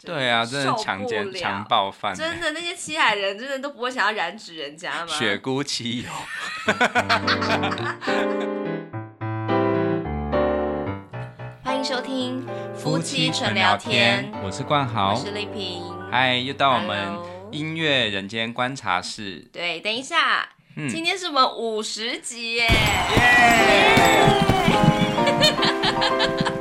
对啊，真的强奸强暴犯，真的那些七海人真的都不会想要染指人家吗？雪姑七友。欢迎收听夫妻纯聊天，我是冠豪，我是丽萍，嗨，又到我们音乐人间观察室。对，等一下，嗯、今天是我们五十集耶！耶！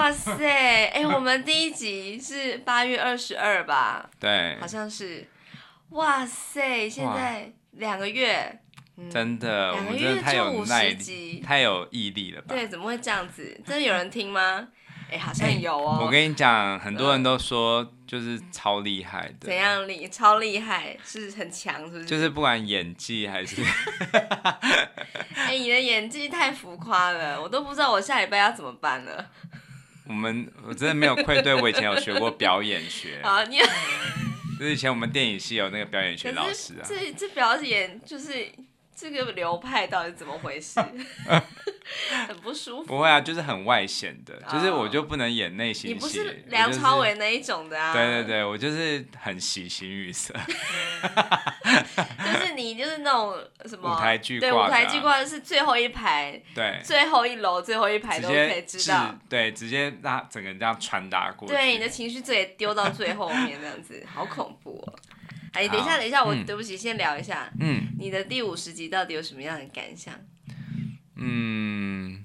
哇塞，哎、欸，我们第一集是八月二十二吧？对，好像是。哇塞，现在两个月，嗯、真的，我们真的太有耐力，太有毅力了吧？对，怎么会这样子？真的有人听吗？哎、欸，好像有哦。我跟你讲，很多人都说就是超厉害的。怎样厉？超厉害，是很强，是不是？就是不管演技还是。哎、欸，你的演技太浮夸了，我都不知道我下礼拜要怎么办了。我们我真的没有愧对我以前有学过表演学。啊，你。就是以前我们电影系有那个表演学老师啊。这这表演就是这个流派到底怎么回事？很不舒服。不会啊，就是很外显的，就是我就不能演内心戏。你不是梁朝伟那一种的啊？对对对，我就是很喜形于色。就是你就是那种什么舞台剧挂，对舞台剧挂的是最后一排，对最后一楼最后一排都可以知道，对，直接让整个人这样传达过去。对，你的情绪直接丢到最后面这样子，好恐怖哦！哎，等一下，等一下，我对不起，先聊一下，嗯，你的第五十集到底有什么样的感想？嗯，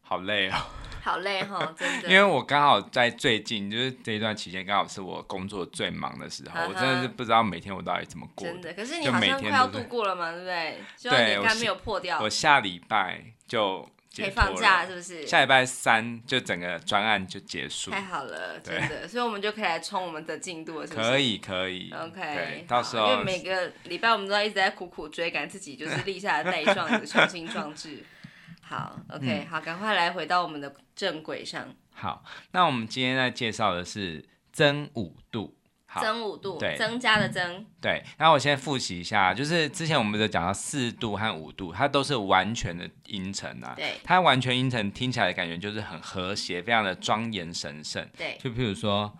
好累哦。好累哈，真的。因为我刚好在最近，就是这一段期间，刚好是我工作最忙的时候，我真的是不知道每天我到底怎么过。真的，可是你好像快要度过了嘛，对不对？对，应该没有破掉。我下礼拜就可以放假，是不是？下礼拜三就整个专案就结束。太好了，真的，所以我们就可以来冲我们的进度了，是不是？可以，可以。OK，到时候因为每个礼拜我们都要一直在苦苦追赶自己，就是立下的带状的雄心壮志。好，OK，、嗯、好，赶快来回到我们的正轨上。好，那我们今天在介绍的是增五度。好，增五度，对，增加的增。对，那我先复习一下，就是之前我们有讲到四度和五度，它都是完全的音程啊。对，它完全音程听起来的感觉就是很和谐，非常的庄严神圣。对，就譬如说，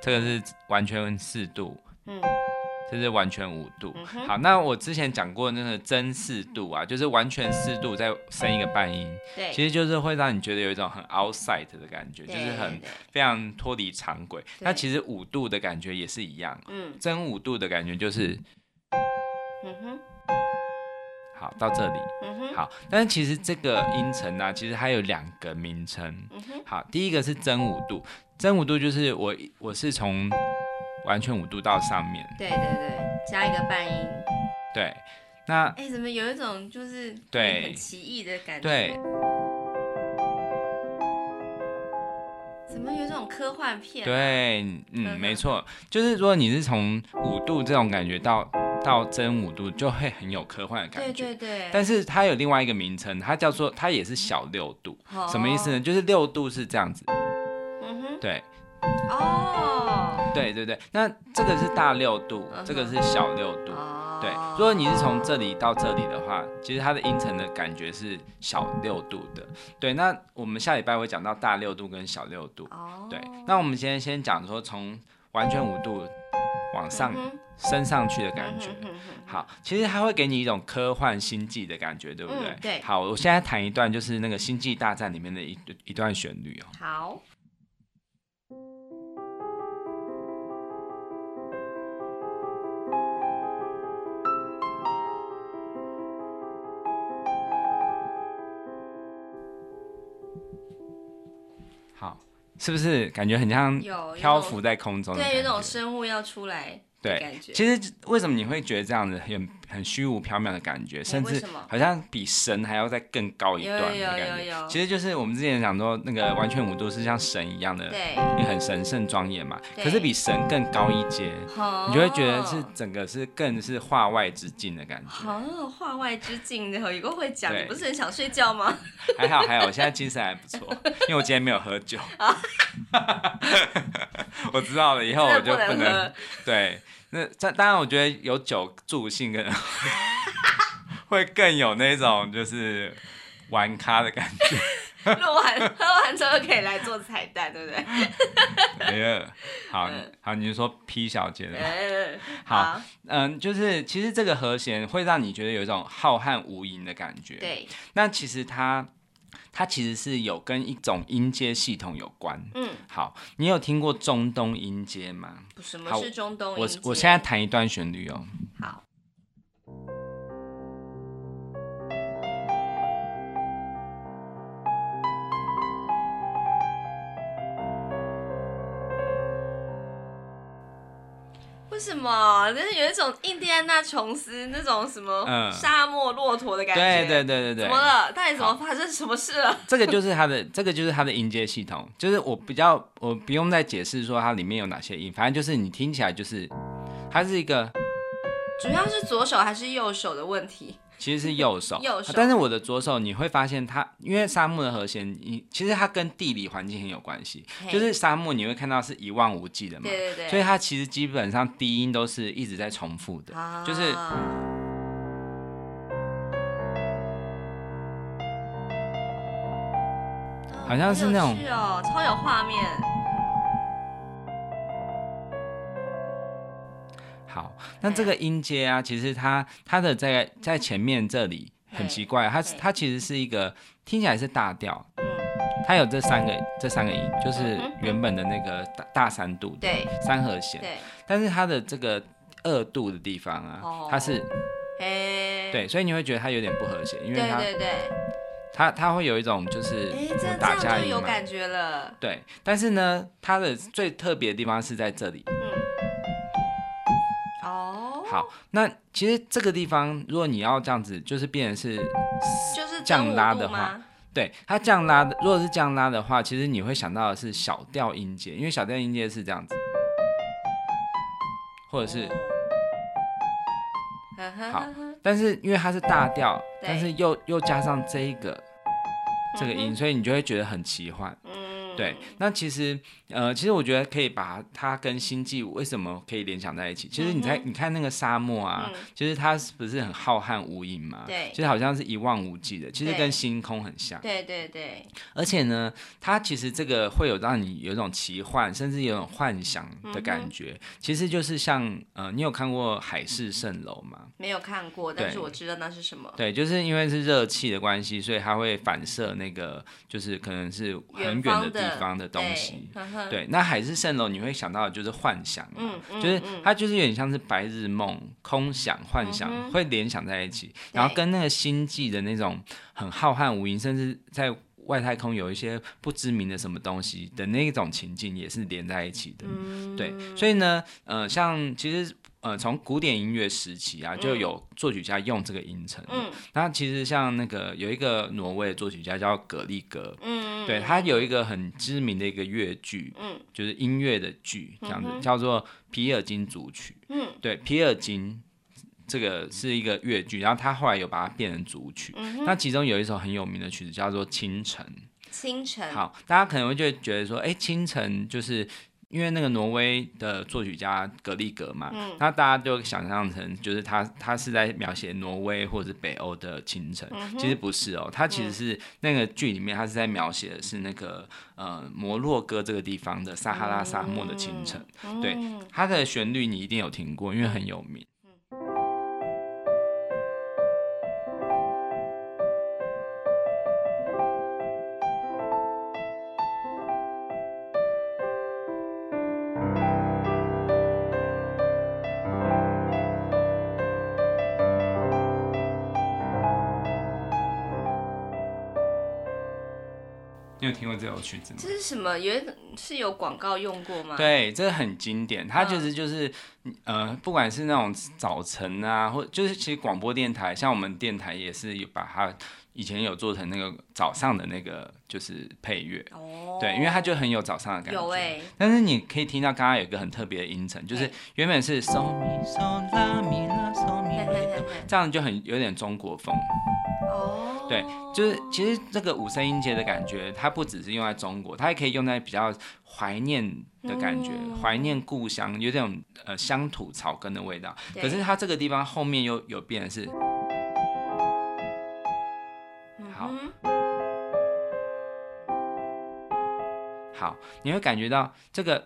这个是完全四度。嗯。这是完全五度，嗯、好，那我之前讲过那个真四度啊，就是完全四度再升一个半音，对，其实就是会让你觉得有一种很 outside 的感觉，就是很非常脱离常轨。那其实五度的感觉也是一样，嗯，真五度的感觉就是，嗯哼，好，到这里，嗯哼，好，但是其实这个音程呢、啊，其实它有两个名称，好，第一个是真五度，真五度就是我我是从。完全五度到上面，对对对，加一个半音，对，那哎、欸，怎么有一种就是对很奇异的感觉？对，怎么有一种科幻片、啊？对，嗯，没错，就是如果你是从五度这种感觉到到真五度，就会很有科幻的感觉。对对对。但是它有另外一个名称，它叫做它也是小六度，哦、什么意思呢？就是六度是这样子，嗯哼，对。哦，对对对，那这个是大六度，这个是小六度。对，如果你是从这里到这里的话，其实它的音程的感觉是小六度的。对，那我们下礼拜会讲到大六度跟小六度。对，那我们今天先讲说从完全五度往上升上去的感觉。好，其实它会给你一种科幻星际的感觉，对不对？对。好，我现在弹一段，就是那个《星际大战》里面的一一段旋律哦。好。是不是感觉很像漂浮在空中？对，有那种生物要出来。对，其实为什么你会觉得这样子很很虚无缥缈的感觉，甚至好像比神还要再更高一段的感觉？其实就是我们之前讲说那个完全五度是像神一样的，对，也很神圣庄严嘛。可是比神更高一阶，你就会觉得是整个是更是化外之境的感觉。好，化外之境，然后有个会讲，你不是很想睡觉吗？还好还好，我现在精神还不错，因为我今天没有喝酒。我知道了，以后我就不能对。那这当然，我觉得有酒助兴，可能会更有那种就是玩咖的感觉。录完喝完之后可以来做彩蛋，对不对？哎呀，好好，你就说 P 小姐的。嗯、好，嗯，就是其实这个和弦会让你觉得有一种浩瀚无垠的感觉。对，那其实它它其实是有跟一种音阶系统有关。嗯，好，你有听过中东音阶吗？什么是中东音阶？我我现在弹一段旋律哦。好。什么？就是有一种印第安纳琼斯那种什么沙漠骆驼的感觉。对对对对对。怎么了？到底怎么发生什么事了？这个就是它的，这个就是它的音阶系统。就是我比较，我不用再解释说它里面有哪些音，反正就是你听起来就是，它是一个。主要是左手还是右手的问题？其实是右手，右手。但是我的左手你会发现它，因为沙漠的和弦，你其实它跟地理环境很有关系。就是沙漠你会看到是一望无际的嘛，对对对。所以它其实基本上低音都是一直在重复的，啊、就是，好像是那种，哦，超有画面。好，那这个音阶啊，其实它它的在在前面这里很奇怪，它它其实是一个听起来是大调，它有这三个这三个音，就是原本的那个大大三度的三和弦，但是它的这个二度的地方啊，它是，对，所以你会觉得它有点不和谐，因为它对对对，它它会有一种就是打架音嘛，有感觉了，对，但是呢，它的最特别的地方是在这里。好，那其实这个地方，如果你要这样子，就是变成是，就是降拉的话，对，它降拉的，如果是降拉的话，其实你会想到的是小调音阶，因为小调音阶是这样子，或者是，好，但是因为它是大调，但是又又加上这一个这个音，所以你就会觉得很奇幻。对，那其实，呃，其实我觉得可以把它跟星际为什么可以联想在一起？其实你在你看那个沙漠啊，嗯、其实它是不是很浩瀚无垠嘛？对，其实好像是一望无际的，其实跟星空很像。对对对。而且呢，它其实这个会有让你有一种奇幻，甚至有种幻想的感觉。嗯、其实就是像，呃，你有看过海市蜃楼吗？没有看过，但是我知道那是什么。对，就是因为是热气的关系，所以它会反射那个，就是可能是很远的。地方的东西，对，呵呵。对，那海市蜃楼你会想到的就是幻想，嗯，嗯就是它就是有点像是白日梦、空想、幻想，嗯、会联想在一起，然后跟那个星际的那种很浩瀚无垠，甚至在外太空有一些不知名的什么东西的那种情境也是连在一起的，嗯、对，所以呢，呃，像其实。呃，从古典音乐时期啊，就有作曲家用这个音程。嗯，那其实像那个有一个挪威的作曲家叫格力格，嗯，对，他有一个很知名的一个乐剧，嗯，就是音乐的剧这样子，嗯、叫做《皮尔金组曲》。嗯，对，皮尔金这个是一个乐剧，然后他后来有把它变成组曲。嗯、那其中有一首很有名的曲子叫做《清晨》。清晨。好，大家可能会就会觉得说，哎，清晨就是。因为那个挪威的作曲家格里格嘛，嗯、那大家就想象成就是他他是在描写挪威或者是北欧的清晨，嗯、其实不是哦，他其实是那个剧里面他是在描写的是那个呃摩洛哥这个地方的撒哈拉沙漠的清晨，嗯、对，它的旋律你一定有听过，因为很有名。这？是什么？有是有广告用过吗？对，这个很经典。它其实就是，嗯、呃，不管是那种早晨啊，或就是其实广播电台，像我们电台也是有把它以前有做成那个早上的那个就是配乐。哦。对，因为它就很有早上的感觉。有哎、欸。但是你可以听到刚刚有一个很特别的音程，就是原本是嗦咪嗦拉咪拉嗦咪这样就很有点中国风。哦，对，就是其实这个五声音阶的感觉，它不只是用在中国，它也可以用在比较怀念的感觉，怀、嗯、念故乡，有这种呃乡土草根的味道。可是它这个地方后面又有变的是，好，好，你会感觉到这个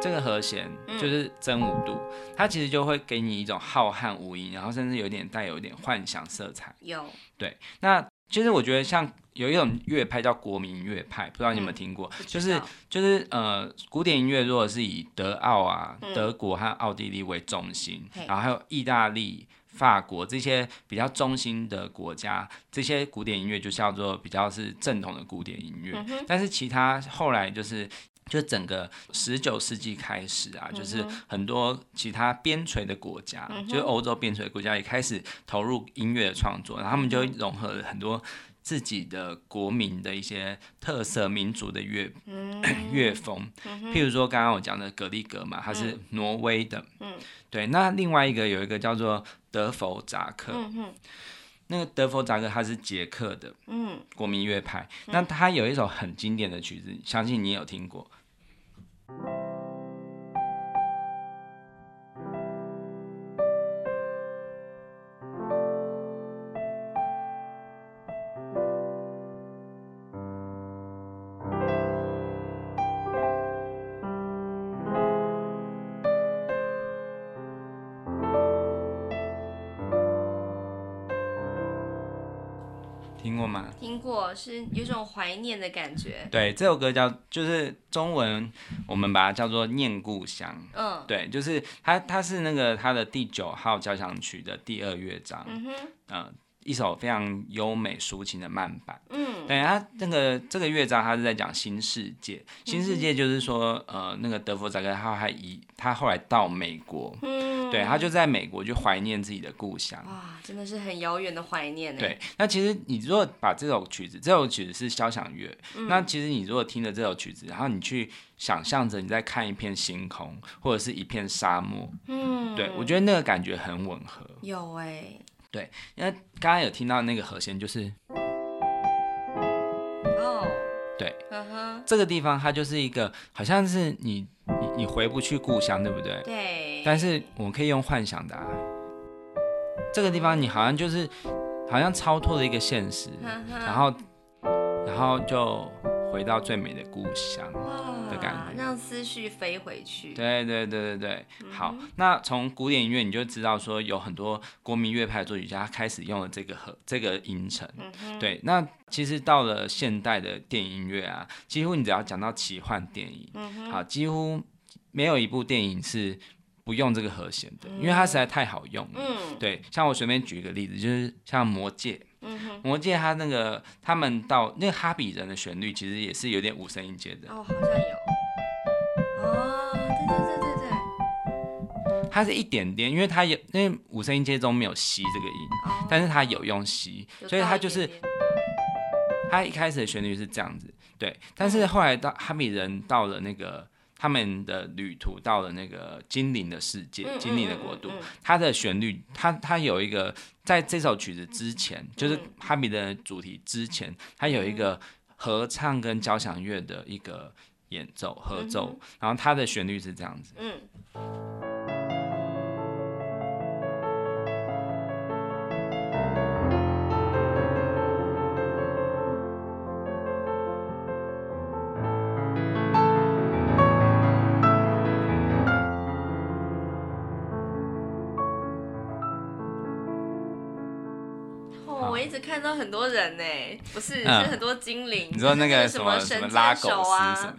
这个和弦就是真五度，嗯，它其实就会给你一种浩瀚无垠，然后甚至有点带有一点幻想色彩。有，对，那其实我觉得像有一种乐派叫国民乐派，不知道你有没有听过？嗯，就是就是呃，古典音乐如果是以德奥啊、嗯、德国和奥地利为中心，然后还有意大利。法国这些比较中心的国家，这些古典音乐就叫做比较是正统的古典音乐。嗯、但是其他后来就是，就整个十九世纪开始啊、嗯，就是很多其他边陲的国家，嗯、就是欧洲边陲的国家也开始投入音乐的创作，然后他们就融合了很多自己的国民的一些特色民族的乐、嗯、乐风、嗯。譬如说刚刚我讲的格里格嘛，它是挪威的。嗯。对，那另外一个有一个叫做德弗扎克，嗯，那个德弗扎克他是捷克的，嗯，国民乐派，嗯，那他有一首很经典的曲子，相信你有听过。听是有种怀念的感觉。对，这首歌叫，就是中文，我们把它叫做《念故乡》。嗯，对，就是它，它是那个它的第九号交响曲的第二乐章。嗯哼，嗯。一首非常优美抒情的慢板，嗯，对，它那个这个乐章，它是在讲新世界，新世界就是说，呃，那个德弗札克他还移，他后来到美国，嗯，对，他就在美国就怀念自己的故乡，哇，真的是很遥远的怀念。对，那其实你如果把这首曲子，这首曲子是交响乐，嗯，那其实你如果听着这首曲子，然后你去想象着你在看一片星空或者是一片沙漠，嗯，对，我觉得那个感觉很吻合，有哎，欸。对，因为刚刚有听到那个和弦，就是对，这个地方它就是一个，好像是你你你回不去故乡，对不对？对。但是我们可以用幻想的啊，这个地方你好像就是好像超脱了一个现实，然后然后就回到最美的故乡。的感觉，让思绪飞回去。对对对对对，嗯、好。那从古典音乐你就知道说，有很多国民乐派作曲家开始用了这个和这个音程、嗯。对。那其实到了现代的电影音乐啊，几乎你只要讲到奇幻电影、嗯，好，几乎没有一部电影是不用这个和弦的，因为它实在太好用了。嗯。对，像我随便举一个例子，就是像《魔戒》。嗯哼，魔戒他那个他们到那个哈比人的旋律，其实也是有点五声音阶的。哦，好像有。哦，对对对对对。它是一点点，因为它有，因为五声音阶中没有西这个音，哦、但是它有用西，所以它就是，它一开始的旋律是这样子，对。但是后来到哈比人到了那个。他们的旅途到了那个精灵的世界，精灵的国度。它的旋律，它它有一个，在这首曲子之前，就是哈比的主题之前，它有一个合唱跟交响乐的一个演奏合奏，然后它的旋律是这样子。看很多人呢，不是，嗯、是很多精灵。你说那个 什么什么拉狗啊？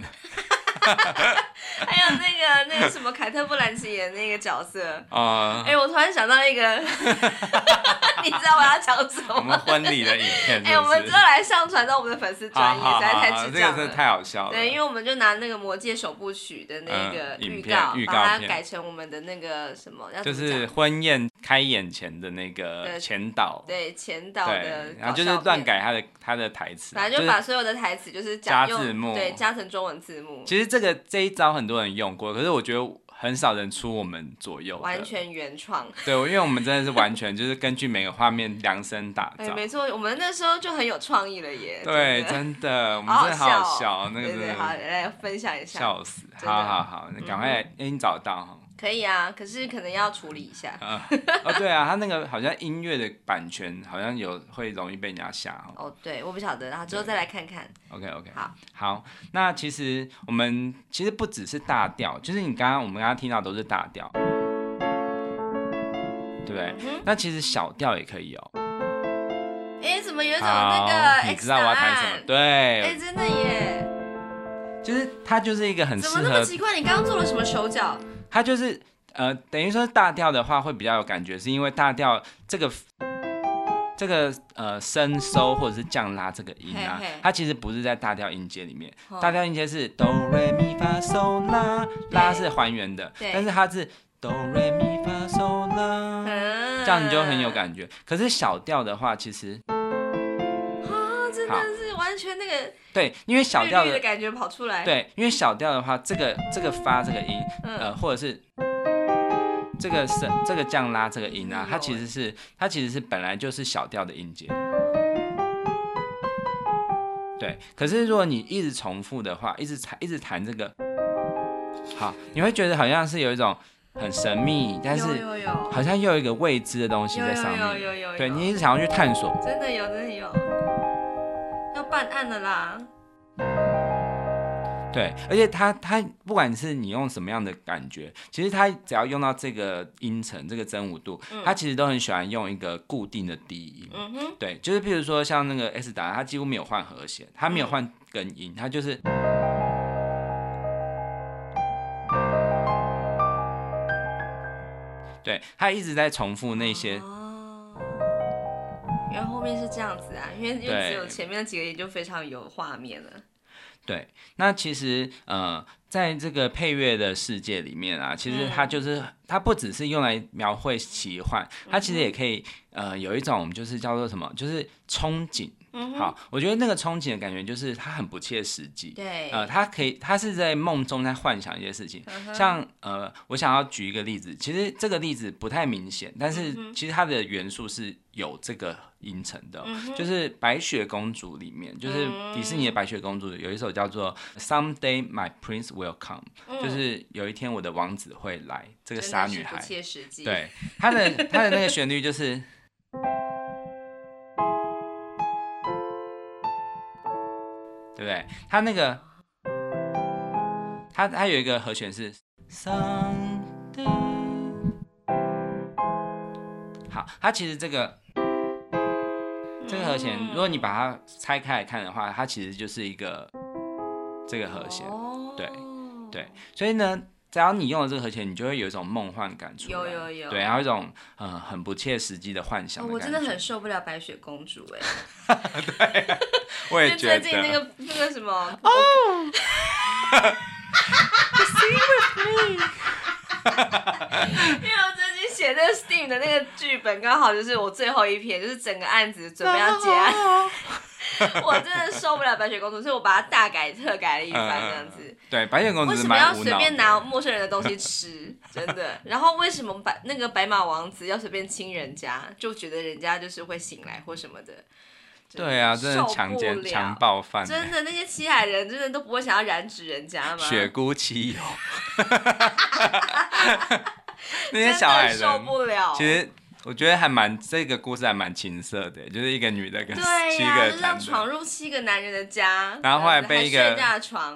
还有那个那个什么凯特·布兰奇演那个角色啊！哎、uh, 欸，我突然想到一个，你知道我要讲什么？我们婚礼的影片。哎、欸，我们之后来上传到我们的粉丝专页，实在太智障了。这个真的太好笑了。对，因为我们就拿那个《魔戒》首部曲的那个预告、嗯，把它改成我们的那个什么？就是婚宴开演前的那个前导。对，前导的。然后就是乱改他的他的台词。反正就把所有的台词就是加字幕，对，加成中文字幕。其实这个这一招很多人用过，可是我觉得很少人出我们左右，完全原创。对，因为我们真的是完全就是根据每个画面量身打造。没错，我们那时候就很有创意了耶。对，真的，我们真的好好笑，那个真的。好，来分享一下。笑死！好好好，你赶快，哎，你找得到哈？可以啊，可是可能要处理一下。啊、哦，对啊，他那个好像音乐的版权好像有会容易被人家下哦，对，我不晓得，然后之后再来看看。OK OK，好，好，那其实我们其实不只是大调，就是你刚刚我们刚刚听到都是大调，对不对？嗯、那其实小调也可以哦。哎，怎么有一种那个？你知道我要弹什么？对，哎，真的耶。就是它就是一个很适合。怎么那么奇怪？你刚刚做了什么手脚？它就是呃，等于说大调的话会比较有感觉，是因为大调这个这个呃升收或者是降拉这个音啊，它其实不是在大调音阶里面，哦、大调音阶是哆来咪发嗦拉，拉是还原的，但是它是哆来咪发嗦拉，嗯、这样你就很有感觉。可是小调的话，其实全那个。对，因为小调的，的感觉跑出来。对，因为小调的话，这个这个发这个音，嗯、呃，或者是这个升这个降拉这个音啊，它其实是它其实是本来就是小调的音阶。对，可是如果你一直重复的话，一直弹一直弹这个，好，你会觉得好像是有一种很神秘，但是好像又有一个未知的东西在上面。有有有有有有。对，你一直想要去探索。真的有，真的有。办案了啦！对，而且他他不管是你用什么样的感觉，其实他只要用到这个音程，这个真五度，嗯、他其实都很喜欢用一个固定的低音。嗯哼，对，就是譬如说像那个 S 打，他几乎没有换和弦，他没有换根音，他就是，嗯、对，他一直在重复那些。哦原来后面是这样子啊，因为因为只有前面那几个也就非常有画面了。对，那其实呃，在这个配乐的世界里面啊，其实它就是、嗯、它不只是用来描绘奇幻，它其实也可以呃有一种就是叫做什么，就是憧憬。嗯、好，我觉得那个憧憬的感觉就是它很不切实际。对，呃，他可以，他是在梦中在幻想一些事情。嗯、像呃，我想要举一个例子，其实这个例子不太明显，但是其实它的元素是有这个音程的，嗯、就是《白雪公主》里面，就是迪士尼的《白雪公主》有一首叫做《Someday My Prince Will Come》，嗯、就是有一天我的王子会来。这个傻女孩，切实际对，她的她的那个旋律就是。对不对？它那个，它它有一个和弦是 Sunday，好，它其实这个这个和弦，如果你把它拆开来看的话，它其实就是一个这个和弦，对对，所以呢。只要你用了这个和弦，你就会有一种梦幻感出来，有有有，对，然后一种呃很不切实际的幻想的。我真的很受不了白雪公主哎，对，我也觉得。最近那个那个什么哦，Sing with me，因为我最近写那个 Steam 的那个剧本，刚好就是我最后一篇，就是整个案子准备要结案。我真的受不了白雪公主，所以我把它大改特改了一番，这样子。嗯、对，白雪公主为什么要随便拿陌生人的东西吃？真的。然后为什么白那个白马王子要随便亲人家，就觉得人家就是会醒来或什么的？对啊，真的强奸强暴犯。真的，那些七海人真的都不会想要染指人家吗？雪姑七友。那些小孩受不了。其实。我觉得还蛮这个故事还蛮情色的，就是一个女的跟七个男闯入七个男人的家，然后后来被一个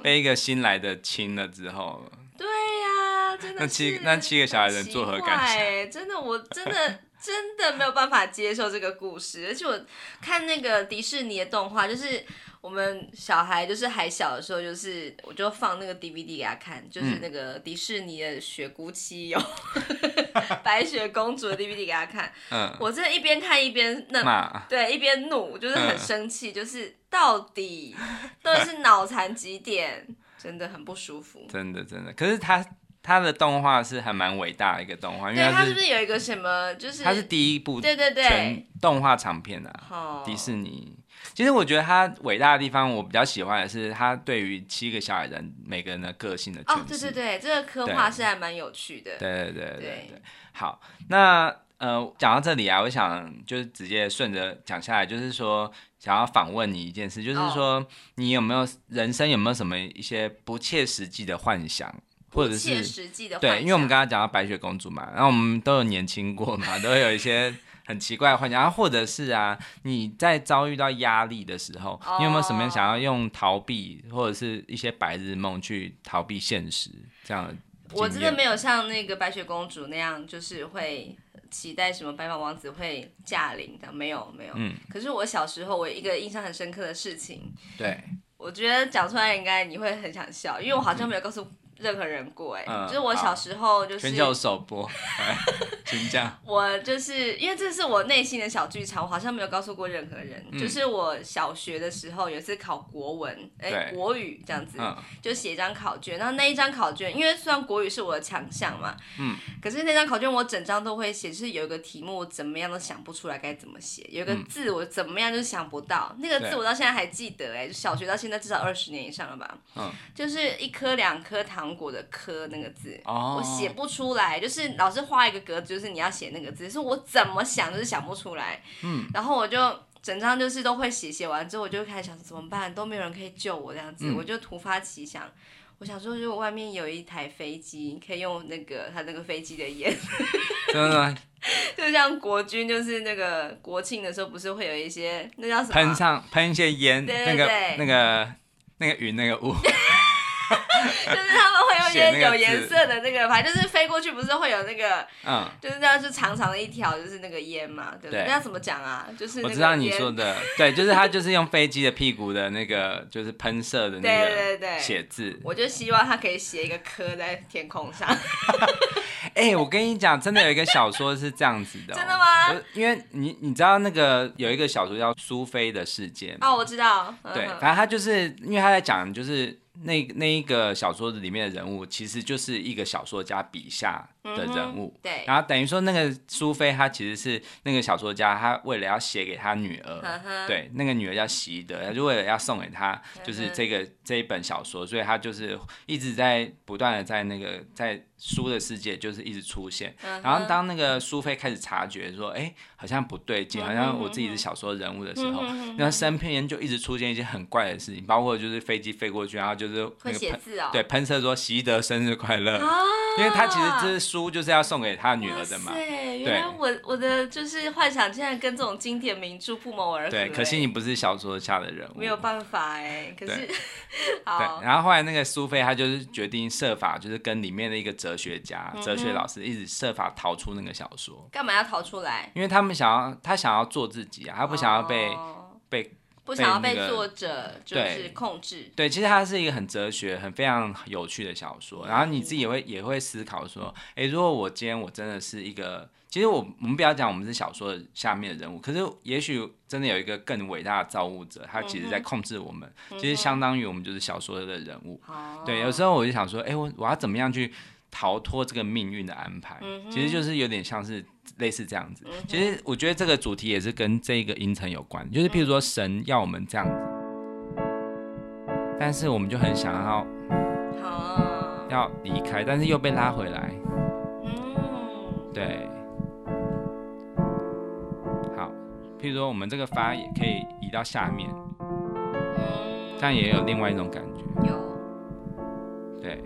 被一个新来的亲了之后，对呀，真的那七那七个小孩人作何感想？真的，我真的真的没有办法接受这个故事，而且我看那个迪士尼的动画，就是。我们小孩就是还小的时候，就是我就放那个 DVD 给他看，就是那个迪士尼的《雪姑七友》《白雪公主》的 DVD 给他看。嗯，我真的一边看一边那对，一边怒，就是很生气，嗯、就是到底到底是脑残几点，真的很不舒服。真的真的，可是他他的动画是还蛮伟大的一个动画，因为他是，是不是有一个什么，就是他是第一部对对对全动画长片啊，哦、迪士尼。其实我觉得他伟大的地方，我比较喜欢的是他对于七个小矮人每个人的个性的诠释。哦，对对对，这个刻画是还蛮有趣的。对对对对对，对。好，那呃讲到这里啊，我想就是直接顺着讲下来，就是说想要访问你一件事，就是说你有没有人生有没有什么一些不切实际的幻想，或者是实际的对，因为我们刚刚讲到白雪公主嘛，然后我们都有年轻过嘛，都会有一些很奇怪的幻想，然后或者是啊，你在遭遇到压力的时候，你有没有什么想要用逃避或者是一些白日梦去逃避现实这样的？我真的没有像那个白雪公主那样，就是会期待什么白马王子会驾临的，没有没有。嗯。可是我小时候，我一个印象很深刻的事情。对。我觉得讲出来应该你会很想笑，因为我好像没有告诉。任何人过哎、嗯，就是我小时候就是全球首播，请讲。我就是因为这是我内心的小剧场，我好像没有告诉过任何人、嗯。就是我小学的时候有一次考国文，哎、欸，国语这样子，嗯、就写一张考卷。然后那一张考卷，因为虽然国语是我的强项嘛，嗯，可是那张考卷我整张都会写，就是有一个题目我怎么样都想不出来该怎么写，有一个字我怎么样都想不到，嗯、那个字我到现在还记得哎，就小学到现在至少二十年以上了吧，嗯，就是一颗两颗糖。果的科那个字，oh. 我写不出来，就是老师画一个格子，就是你要写那个字，是我怎么想都是想不出来。嗯，然后我就整张就是都会写，写完之后我就开始想怎么办，都没有人可以救我这样子，嗯、我就突发奇想，我想说如果外面有一台飞机，可以用那个他那个飞机的烟，真的，就像国军就是那个国庆的时候，不是会有一些那叫什么喷上喷一些烟，那个那个那个云那个雾。就是他们会用一些有颜色的那个牌，就是飞过去不是会有那个，嗯，就是那样是长长的一条，就是那个烟嘛，对不对？那要怎么讲啊？就是我知道你说的，对，就是他就是用飞机的屁股的那个，就是喷射的那个，对对对，写字。我就希望他可以写一个科在天空上。哎、欸，我跟你讲，真的有一个小说是这样子的、喔，真的吗？因为你你知道那个有一个小说叫苏菲的世界哦，我知道。对，反正他就是因为他在讲就是。那那一个小说里面的人物，其实就是一个小说家笔下的人物。嗯、对。然后等于说，那个苏菲她其实是那个小说家，她为了要写给她女儿、嗯，对，那个女儿叫席德，她就为了要送给她，就是这个、嗯、这一本小说，所以她就是一直在不断的在那个在书的世界就是一直出现。嗯、然后当那个苏菲开始察觉说，哎，好像不对劲、嗯，好像我自己是小说人物的时候，那、嗯、身边就一直出现一些很怪的事情，包括就是飞机飞过去，然后就。就是会写字哦，对，喷射说席德生日快乐、啊，因为他其实这书就是要送给他女儿的嘛。对，原来我我的就是幻想竟然跟这种经典名著不谋而合。对，可惜你不是小说下的人物，没有办法哎。可是，好对，然后后来那个苏菲，她就是决定设法，就是跟里面的一个哲学家、嗯、哲学老师一直设法逃出那个小说。干嘛要逃出来？因为他们想要，他想要做自己啊，他不想要被、哦、被。不想要被作者就是控制。对，对，其实它是一个很哲学、很非常有趣的小说。然后你自己也会也会思考说，哎，如果我今天我真的是一个，其实我我们不要讲我们是小说的下面的人物，可是也许真的有一个更伟大的造物者，他其实在控制我们，其实相当于我们就是小说的人物。对，有时候我就想说，哎，我我要怎么样去逃脱这个命运的安排？其实就是有点像是。类似这样子，其实我觉得这个主题也是跟这个音程有关，就是譬如说神要我们这样子，但是我们就很想要，好，要离开，但是又被拉回来，嗯，对，好，譬如说我们这个发也可以移到下面，这样也有另外一种感觉，有，对，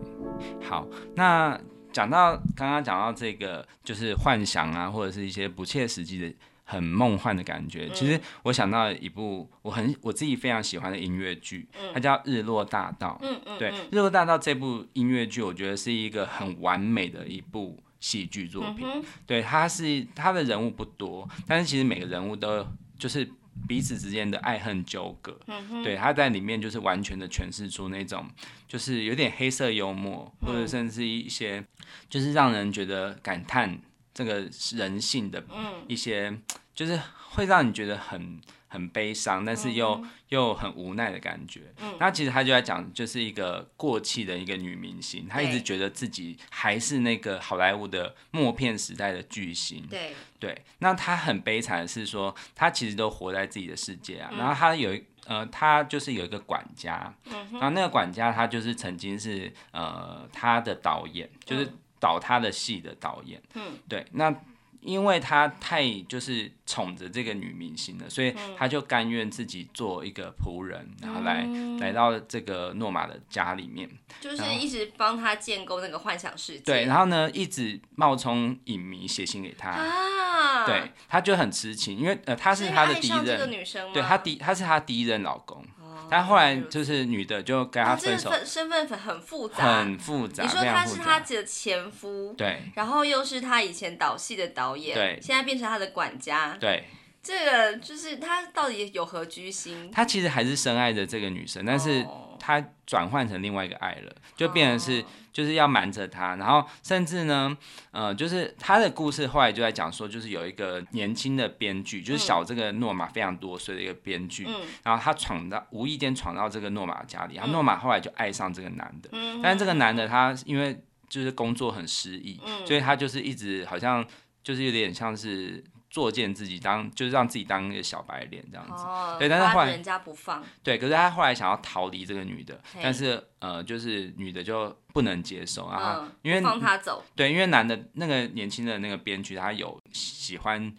好，那。讲到刚刚讲到这个，就是幻想啊，或者是一些不切实际的、很梦幻的感觉。其实我想到一部我很我自己非常喜欢的音乐剧，它叫《日落大道》。嗯嗯，对，《日落大道》这部音乐剧，我觉得是一个很完美的一部戏剧作品。对，它是它的人物不多，但是其实每个人物都就是。彼此之间的爱恨纠葛，嗯，对，他在里面就是完全的诠释出那种，就是有点黑色幽默，或者甚至一些，就是让人觉得感叹这个人性的一些，就是会让你觉得很。很悲伤，但是又、嗯、又很无奈的感觉。嗯，那其实他就在讲，就是一个过气的一个女明星，她一直觉得自己还是那个好莱坞的默片时代的巨星。对对，那她很悲惨的是说，她其实都活在自己的世界啊。嗯、然后她有呃，她就是有一个管家，嗯，然后那个管家他就是曾经是呃她的导演，就是导她的戏的导演。嗯，对，那。因为他太就是宠着这个女明星了，所以他就甘愿自己做一个仆人，然后来、嗯、来到这个诺玛的家里面，就是一直帮他建构那个幻想世界。对，然后呢，一直冒充影迷写信给他，啊、对，他就很痴情，因为呃，他是他的第一任对他第他是他第一任老公。但后来就是女的就跟他分手，身份很复杂，很复杂。你说他是他的前夫，对，然后又是他以前导戏的导演，对，现在变成他的管家，对，这个就是他到底有何居心？他其实还是深爱着这个女生，但是他转换成另外一个爱了，就变成是。就是要瞒着他，然后甚至呢，呃，就是他的故事后来就在讲说，就是有一个年轻的编剧，就是小这个诺玛非常多岁的一个编剧，嗯、然后他闯到无意间闯到这个诺玛家里，然后诺玛后来就爱上这个男的，嗯、但是这个男的他因为就是工作很失意，嗯、所以他就是一直好像就是有点像是。作践自己当，就是让自己当一个小白脸这样子，哦、对，但是后来人家不放，对，可是他后来想要逃离这个女的，但是呃，就是女的就不能接受啊，嗯、因为放他走，对，因为男的那个年轻的那个编剧，他有喜欢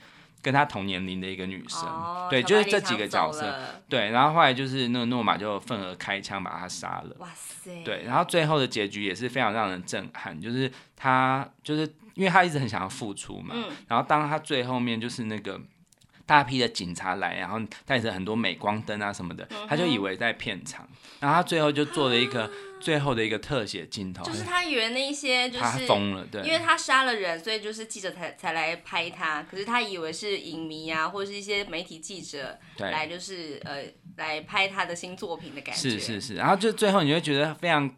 跟他同年龄的一个女生，哦、对，就是这几个角色，对，然后后来就是那个诺玛就愤而开枪把他杀了，哇塞，对，然后最后的结局也是非常让人震撼，就是他就是。因为他一直很想要付出嘛，嗯、然后当他最后面就是那个大批的警察来，然后带着很多镁光灯啊什么的，嗯、他就以为在片场，然后他最后就做了一个最后的一个特写镜头，就是他以为那一些就是他疯了，对，因为他杀了人，所以就是记者才才来拍他，可是他以为是影迷啊或者是一些媒体记者来就是呃来拍他的新作品的感觉，是是是，然后就最后你会觉得非常。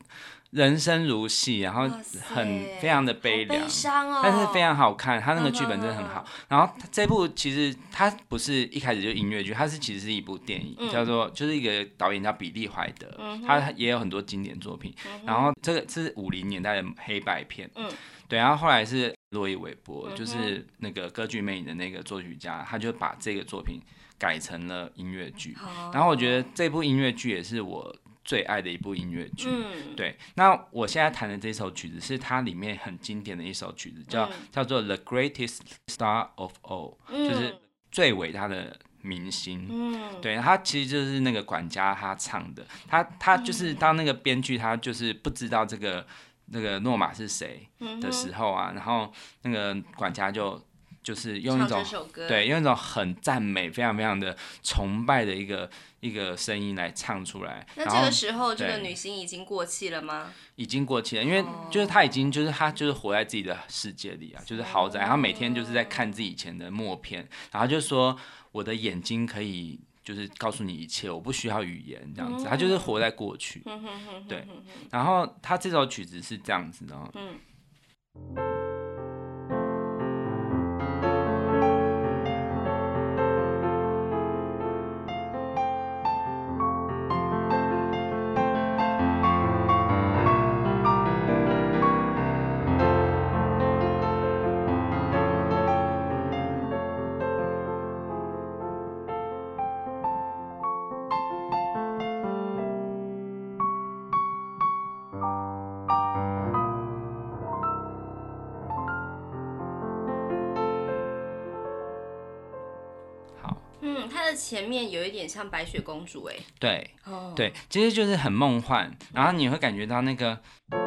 人生如戏，然后很非常的悲凉，哦、但是非常好看。他那个剧本真的很好。嗯、然后这部其实它不是一开始就音乐剧，它是其实是一部电影，嗯、叫做就是一个导演叫比利怀德，嗯、他也有很多经典作品。嗯、然后这个是五零年代的黑白片，嗯、对。然后后来是洛伊韦伯，嗯、就是那个歌剧魅影的那个作曲家，他就把这个作品改成了音乐剧。嗯、然后我觉得这部音乐剧也是我。最爱的一部音乐剧，嗯、对。那我现在弹的这首曲子是它里面很经典的一首曲子，叫、嗯、叫做《The Greatest Star of All》，嗯、就是最伟大的明星。嗯，对。他其实就是那个管家他唱的，他他就是当那个编剧他就是不知道这个那个诺玛是谁的时候啊，然后那个管家就。就是用一种对，用一种很赞美、非常非常的崇拜的一个一个声音来唱出来。那这个时候，这个女星已经过气了吗？已经过气了，因为就是她已经就是她就是活在自己的世界里啊，就是豪宅，然后每天就是在看自己以前的默片，然后就说我的眼睛可以就是告诉你一切，我不需要语言这样子，她就是活在过去。对，然后她这首曲子是这样子的。嗯。前面有一点像白雪公主哎，对，哦、对，其实就是很梦幻，然后你会感觉到那个，嗯、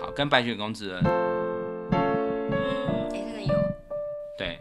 好，跟白雪公主的，嗯，哎，真的有，对，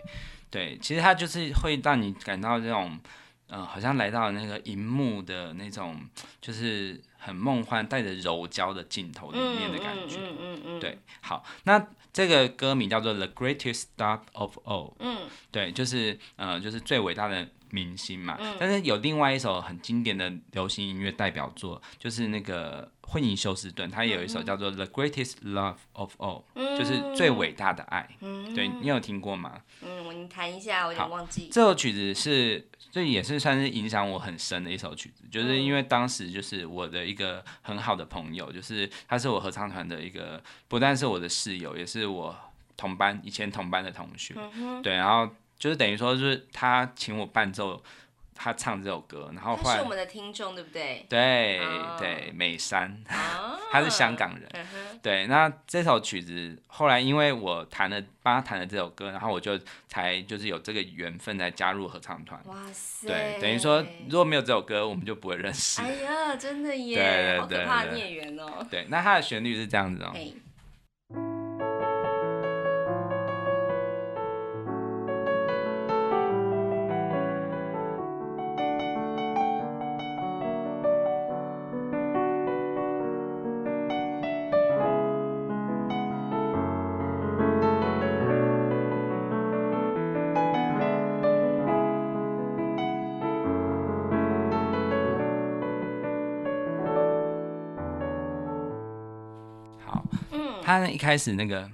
对，其实它就是会让你感到这种，嗯、呃，好像来到那个荧幕的那种，就是很梦幻，带着柔焦的镜头里面的感觉，嗯嗯嗯，嗯，对，好，那。这个歌名叫做《The Greatest Star of All》，嗯，对，就是呃，就是最伟大的明星嘛。嗯，但是有另外一首很经典的流行音乐代表作，就是那个惠妮休斯顿，他也有一首叫做《The Greatest Love of All》，嗯，就是最伟大的爱。嗯，对，你有听过吗？嗯，你弹一下，我有点忘记。这首曲子是。这也是算是影响我很深的一首曲子，就是因为当时就是我的一个很好的朋友，就是他是我合唱团的一个，不但是我的室友，也是我同班以前同班的同学，嗯、哼对，然后就是等于说就是他请我伴奏他唱这首歌，然后后是我们的听众对不对？对、哦、对，美山。他是香港人。对，那这首曲子后来因为我弹了，帮他弹了这首歌，然后我就才就是有这个缘分来加入合唱团。哇塞！对，等于说如果没有这首歌，我们就不会认识。哎呀，真的耶！对对对，好可怕的孽缘哦。对，那它的旋律是这样子哦。他一开始那个，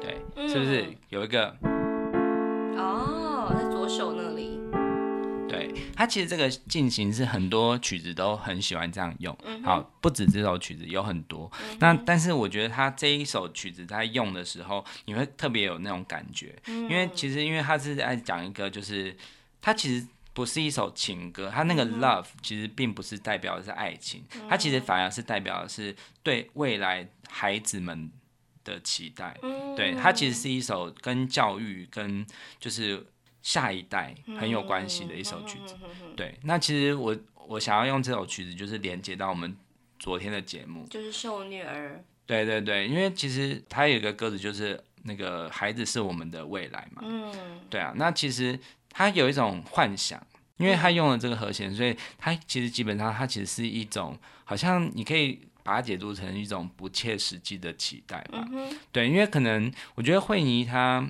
对，是不是有一个？哦，在左手那里。对，他其实这个进行是很多曲子都很喜欢这样用。好，不止这首曲子有很多。那但是我觉得他这一首曲子在用的时候，你会特别有那种感觉，因为其实因为他是在讲一个，就是他其实。不是一首情歌，它那个 love 其实并不是代表的是爱情，它其实反而是代表的是对未来孩子们的期待。对，它其实是一首跟教育跟就是下一代很有关系的一首曲子。对，那其实我我想要用这首曲子就是连接到我们昨天的节目，就是受虐儿。对对对，因为其实它有一个歌词就是那个孩子是我们的未来嘛。嗯，对啊，那其实。他有一种幻想，因为他用了这个和弦，所以他其实基本上，他其实是一种，好像你可以把它解读成一种不切实际的期待吧。嗯、对，因为可能我觉得慧妮她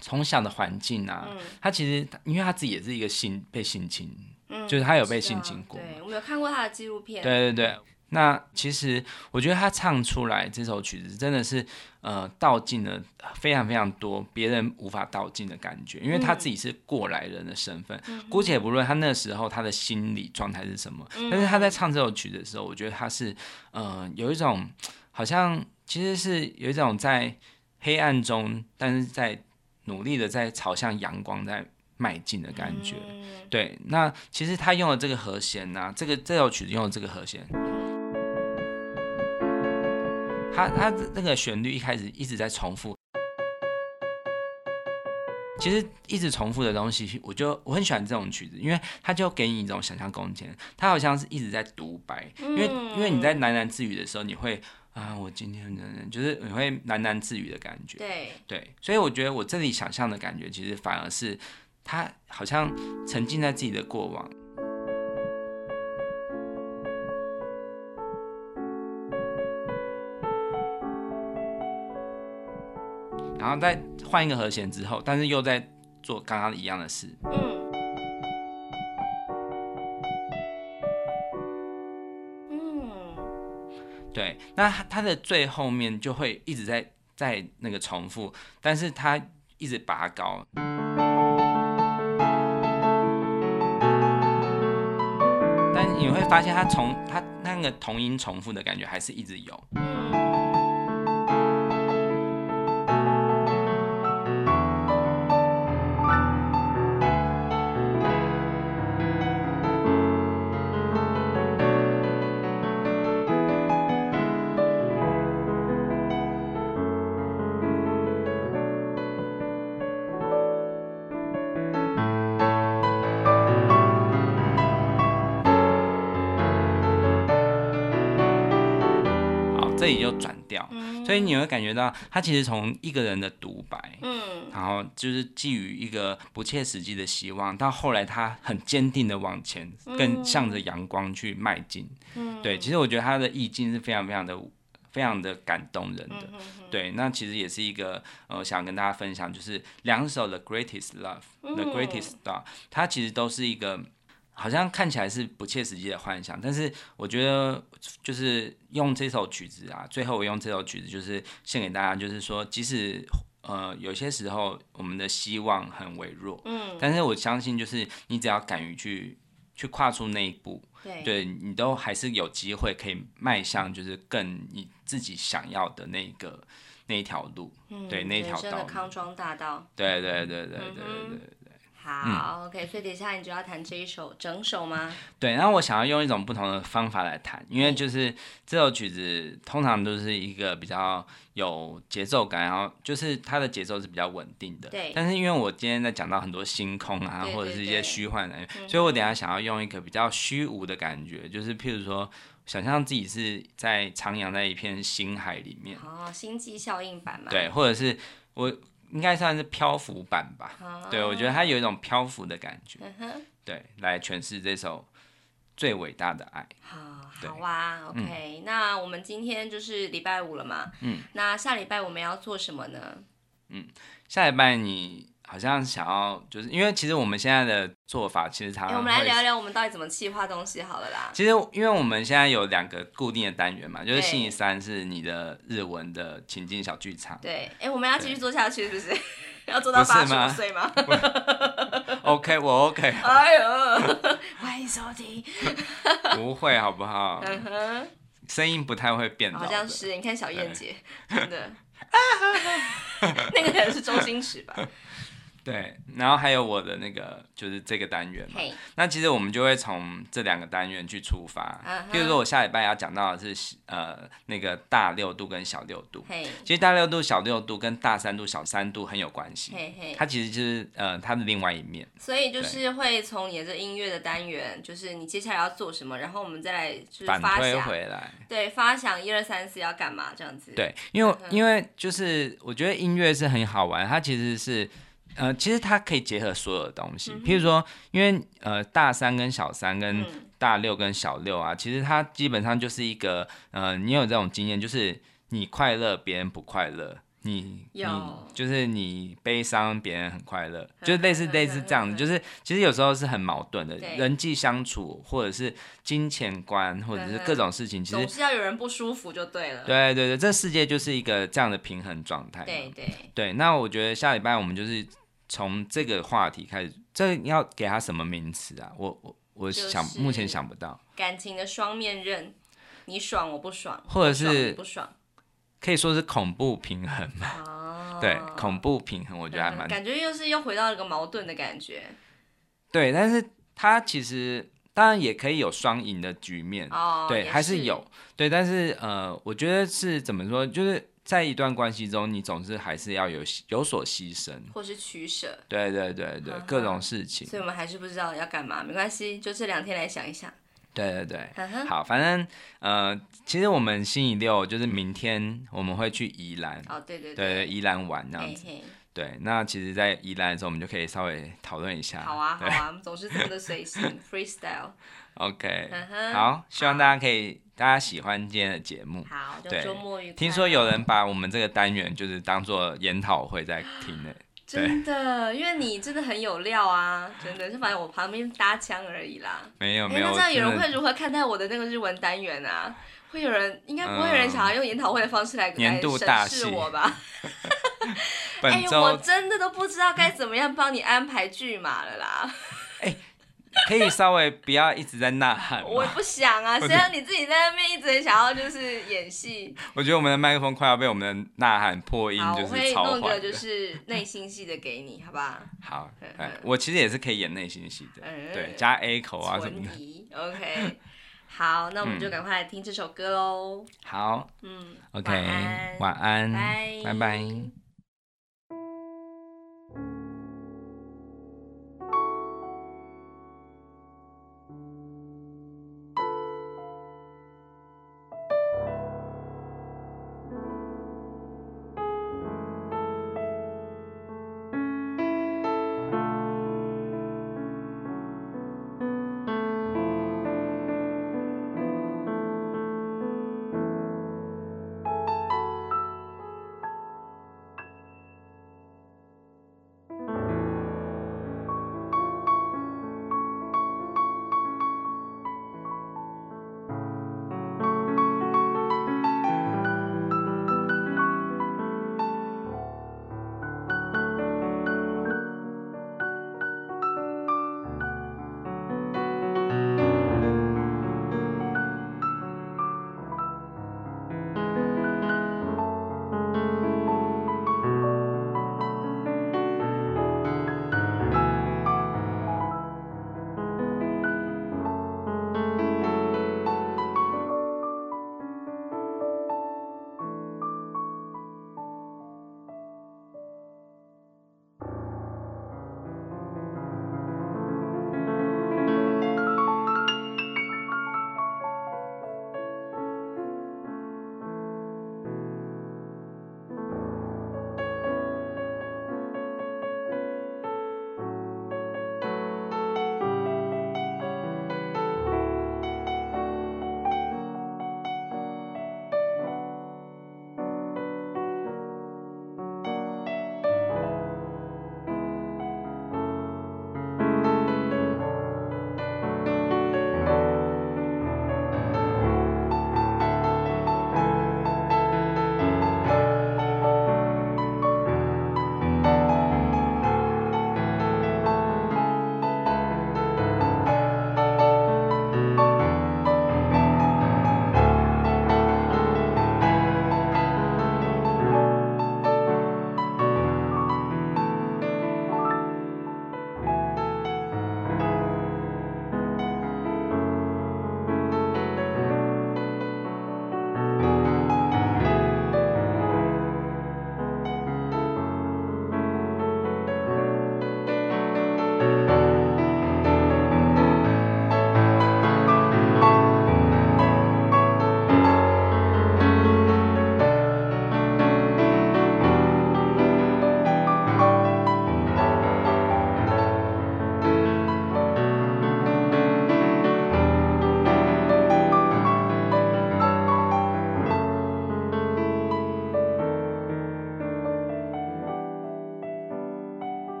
从小的环境啊，她、嗯、其实因为她自己也是一个性被性侵，嗯、就是她有被性侵过。对，我没有看过她的纪录片。对对对。那其实我觉得他唱出来这首曲子真的是，呃，道尽了非常非常多别人无法道尽的感觉，因为他自己是过来人的身份，嗯、姑且不论他那时候他的心理状态是什么，嗯、但是他在唱这首曲子的时候，我觉得他是，呃，有一种好像其实是有一种在黑暗中，但是在努力的在朝向阳光在迈进的感觉。嗯、对，那其实他用了这个和弦呐、啊，这个这首曲子用了这个和弦。他他那个旋律一开始一直在重复，其实一直重复的东西，我就我很喜欢这种曲子，因为它就给你一种想象空间。它好像是一直在独白，因为因为你在喃喃自语的时候，你会啊，我今天就是你会喃喃自语的感觉。对对，所以我觉得我这里想象的感觉，其实反而是他好像沉浸在自己的过往。然后再换一个和弦之后，但是又在做刚刚一样的事。嗯。嗯。对，那它的最后面就会一直在在那个重复，但是它一直拔高。但你会发现，它从它那个同音重复的感觉还是一直有。这里就转调，所以你会感觉到他其实从一个人的独白，嗯，然后就是寄予一个不切实际的希望，到后来他很坚定的往前，更向着阳光去迈进，嗯，对，其实我觉得他的意境是非常非常的非常的感动人的，对，那其实也是一个呃，想跟大家分享，就是两首《The Greatest Love》，《The Greatest Star》，它其实都是一个。好像看起来是不切实际的幻想，但是我觉得就是用这首曲子啊，最后我用这首曲子就是献给大家，就是说，即使呃有些时候我们的希望很微弱，嗯，但是我相信，就是你只要敢于去去跨出那一步，对，对你都还是有机会可以迈向就是更你自己想要的那个那一条路，对，那条道，康庄大道，对对对对对对。好、嗯、，OK，所以等一下你就要弹这一首整首吗？对，然后我想要用一种不同的方法来弹，因为就是这首曲子通常都是一个比较有节奏感，然后就是它的节奏是比较稳定的。对。但是因为我今天在讲到很多星空啊，或者是一些虚幻的，嗯、所以我等一下想要用一个比较虚无的感觉，就是譬如说，想象自己是在徜徉在一片星海里面。哦，星际效应版嘛。对，或者是我。应该算是漂浮版吧，哦、对，我觉得它有一种漂浮的感觉，嗯、对，来诠释这首最伟大的爱。好，好啊，OK，、嗯、那我们今天就是礼拜五了嘛，嗯，那下礼拜我们要做什么呢？嗯，下礼拜你。好像想要，就是因为其实我们现在的做法，其实常常、欸、我们来聊聊我们到底怎么企划东西好了啦。其实，因为我们现在有两个固定的单元嘛，就是星期三是你的日文的情境小剧场。对，哎、欸，我们要继续做下去，是不是？要做到八十五岁吗？OK，我 OK。哎呦，欢迎收听。不会，好不好？嗯哼，声音不太会变。好像是，你看小燕姐，真的。那个人是周星驰吧？对，然后还有我的那个就是这个单元嘛，Hey. 那其实我们就会从这两个单元去出发。比如、uh. 说我下礼拜要讲到的是呃那个大六度跟小六度。Hey. 其实大六度、小六度跟大三度、小三度很有关系。Hey. 它其实就是呃它的另外一面。所以就是会从你的这音乐的单元，就是你接下来要做什么，然后我们再来就是发想反推回来。对，发想一二三四要干嘛这样子。对，因为、uh. 因为就是我觉得音乐是很好玩，它其实是。呃，其实它可以结合所有的东西，譬如说，因为呃大三跟小三跟大六跟小六啊，其实它基本上就是一个呃，你有这种经验，就是你快乐，别人不快乐，你你就是你悲伤，别人很快乐，就类似 类似这样子，就是其实有时候是很矛盾的，人际相处或者是金钱观或者是各种事情，其实总是要有人不舒服就对了。对对对，这世界就是一个这样的平衡状态。对对对，那我觉得下礼拜我们就是。从这个话题开始，这你要给他什么名词啊？我我我想目前想不到。感情的双面刃，你爽我不爽，或者是不爽，可以说是恐怖平衡嘛？哦、对，恐怖平衡，我觉得还蛮、嗯。感觉又是又回到一个矛盾的感觉。对，但是他其实当然也可以有双赢的局面，哦、对，是还是有对，但是呃，我觉得是怎么说，就是。在一段关系中，你总是还是要有有所牺牲，或是取舍。对对对对，各种事情。所以我们还是不知道要干嘛，没关系，就这两天来想一想。对对对，好，反正呃，其实我们星期六就是明天我们会去宜兰。哦，对对对，对宜兰玩这样子。嘿嘿对，那其实，在宜兰的时候，我们就可以稍微讨论一下。好啊，好啊，我们总是这么的随性，freestyle。OK，好，希望大家可以大家喜欢今天的节目。好，就周末愉快。听说有人把我们这个单元就是当做研讨会在听呢。真的，因为你真的很有料啊，真的，就反正我旁边搭腔而已啦。没有没有。那这样有人会如何看待我的那个日文单元啊？会有人应该不会有人想要用研讨会的方式来年度大戏我吧？哎，我真的都不知道该怎么样帮你安排剧码了啦。哎。可以稍微不要一直在呐喊。我也不想啊，谁让你自己在那边一直想要就是演戏。我觉得我们的麦克风快要被我们的呐喊破音，就是超坏。我会弄个就是内心戏的给你，好不好？好，我其实也是可以演内心戏的，对，加 A 口啊什么的。OK，好，那我们就赶快来听这首歌喽。好，嗯，OK，晚安，拜拜。